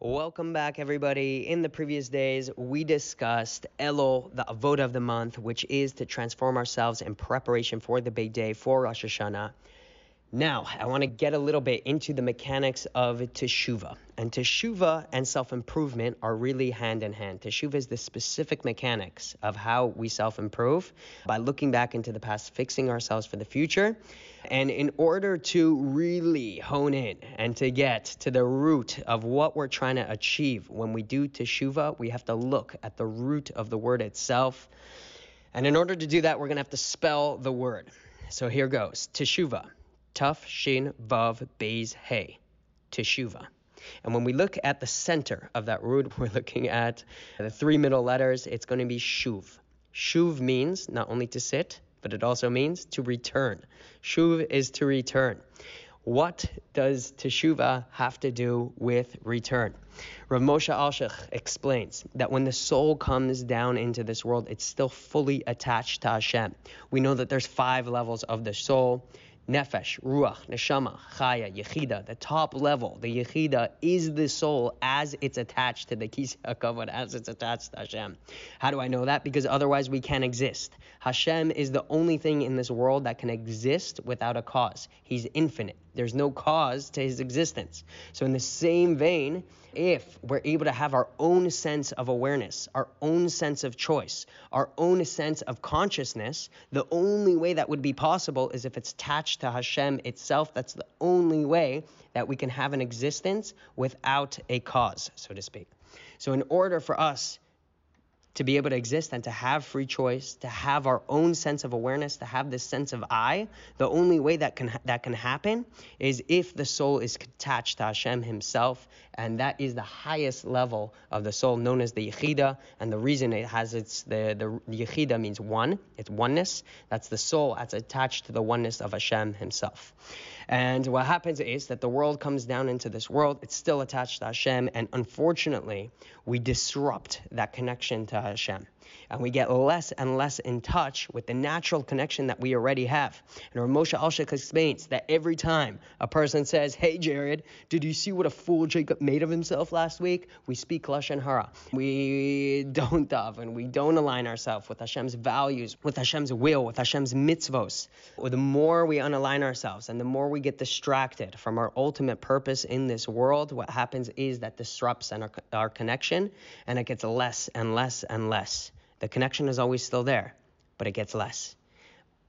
Welcome back, everybody. In the previous days, we discussed Elul, the avoda of the month, which is to transform ourselves in preparation for the big day for Rosh Hashanah. Now, I want to get a little bit into the mechanics of teshuva. And teshuva and self improvement are really hand in hand. Teshuva is the specific mechanics of how we self improve by looking back into the past, fixing ourselves for the future. And in order to really hone in and to get to the root of what we're trying to achieve when we do teshuva, we have to look at the root of the word itself. And in order to do that, we're going to have to spell the word. So here goes teshuva. Tuf Shin Vav Beis Hey, Teshuva. And when we look at the center of that root, we're looking at the three middle letters. It's going to be Shuv. Shuv means not only to sit, but it also means to return. Shuv is to return. What does teshuva have to do with return? Rav Moshe Alshich explains that when the soul comes down into this world, it's still fully attached to Hashem. We know that there's five levels of the soul. Nefesh, Ruach, Neshama, Chaya, Yechida. The top level, the Yechida, is the soul as it's attached to the Kisei HaKavod, as it's attached to Hashem. How do I know that? Because otherwise we can't exist. Hashem is the only thing in this world that can exist without a cause. He's infinite. There's no cause to his existence. So, in the same vein, if we're able to have our own sense of awareness, our own sense of choice, our own sense of consciousness, the only way that would be possible is if it's attached to Hashem itself. That's the only way that we can have an existence without a cause, so to speak. So, in order for us to be able to exist and to have free choice, to have our own sense of awareness, to have this sense of I, the only way that can that can happen is if the soul is attached to Hashem Himself, and that is the highest level of the soul, known as the Yechida. And the reason it has its the the, Yechida means one, it's oneness. That's the soul that's attached to the oneness of Hashem Himself. And what happens is that the world comes down into this world, it's still attached to Hashem, and unfortunately, we disrupt that connection to Hashem. And we get less and less in touch with the natural connection that we already have. And Rav Moshe Alshich explains that every time a person says, Hey Jared, did you see what a fool Jacob made of himself last week? We speak Lashon Hara. We don't and we don't align ourselves with Hashem's values, with Hashem's will, with Hashem's mitzvos. The more we unalign ourselves and the more we get distracted from our ultimate purpose in this world, what happens is that disrupts our, our connection and it gets less and less and less. The connection is always still there, but it gets less.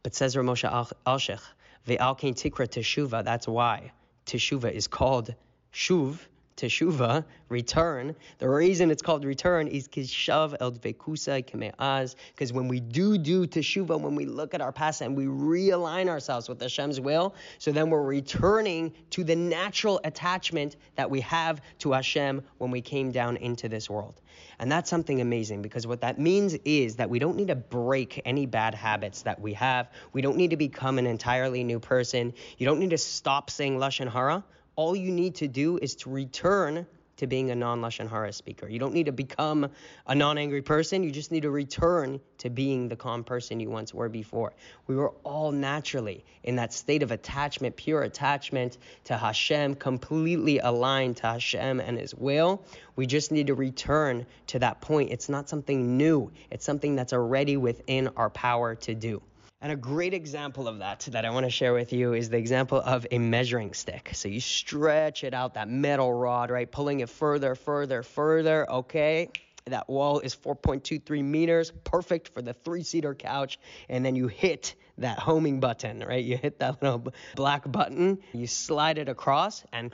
But says Rav Moshe Alshich, Ve'al tikra teshuva, that's why teshuva is called shuv, teshuva, return. The reason it's called return is kishav el dvekusa keme'az, because when we do do teshuva, when we look at our past and we realign ourselves with Hashem's will, so then we're returning to the natural attachment that we have to Hashem when we came down into this world. And that's something amazing because what that means is that we don't need to break any bad habits that we have. We don't need to become an entirely new person. You don't need to stop saying Lashon Hara all you need to do is to return to being a non Lashon Hara speaker. You don't need to become a non angry person. You just need to return to being the calm person you once were before. We were all naturally in that state of attachment, pure attachment to Hashem, completely aligned to Hashem and His will. We just need to return to that point. It's not something new, it's something that's already within our power to do. And a great example of that that I want to share with you is the example of a measuring stick. So you stretch it out, that metal rod, right? Pulling it further, further, further, okay? That wall is 4.23 meters, perfect for the three seater couch. And then you hit that homing button, right? You hit that little black button, you slide it across, and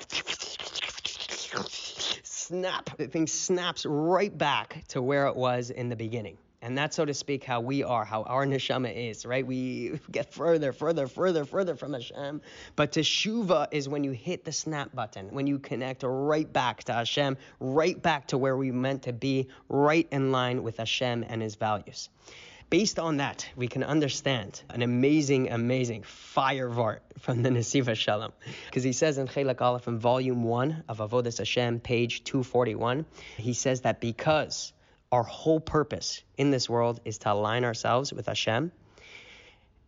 snap. The thing snaps right back to where it was in the beginning. And that's, so to speak, how we are, how our neshama is, right? We get further, further, further, further from Hashem. But teshuva is when you hit the snap button, when you connect right back to Hashem, right back to where we meant to be, right in line with Hashem and His values. Based on that, we can understand an amazing, amazing fire vart from the Nesivos Shalom. Because he says in Chelek Aleph in volume 1 of Avodas Hashem, page 241, he says that because our whole purpose in this world is to align ourselves with Hashem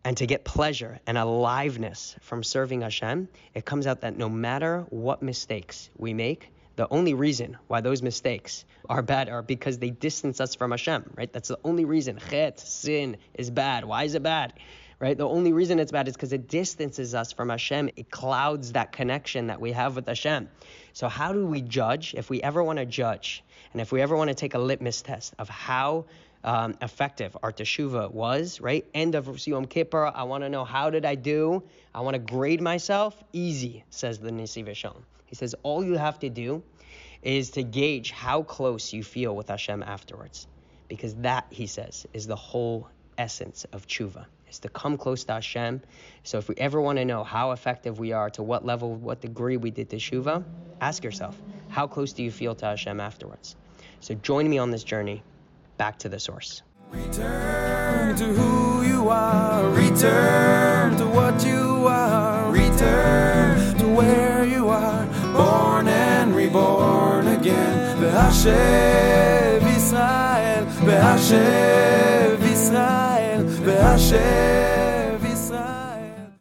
and to get pleasure and aliveness from serving Hashem, it comes out that no matter what mistakes we make, the only reason why those mistakes are bad are because they distance us from Hashem, right? That's the only reason. Chet, sin, is bad. Why is it bad? Right? The only reason it's bad is because it distances us from Hashem. It clouds that connection that we have with Hashem. So how do we judge? If we ever want to judge, and if we ever want to take a litmus test of how um, effective our teshuva was, right? End of Yom Kippur, I want to know how did I do? I want to grade myself. Easy, says the Nesivos Shalom. He says all you have to do is to gauge how close you feel with Hashem afterwards. Because that, he says, is the whole essence of tshuva, is to come close to Hashem. So if we ever want to know how effective we are, to what level, what degree we did teshuva, ask yourself, how close do you feel to Hashem afterwards? So join me on this journey back to the source. Return to who you are, return to what you are, return to where you are, born and reborn again. Be'ashev Israel, Be'ashev Hashem.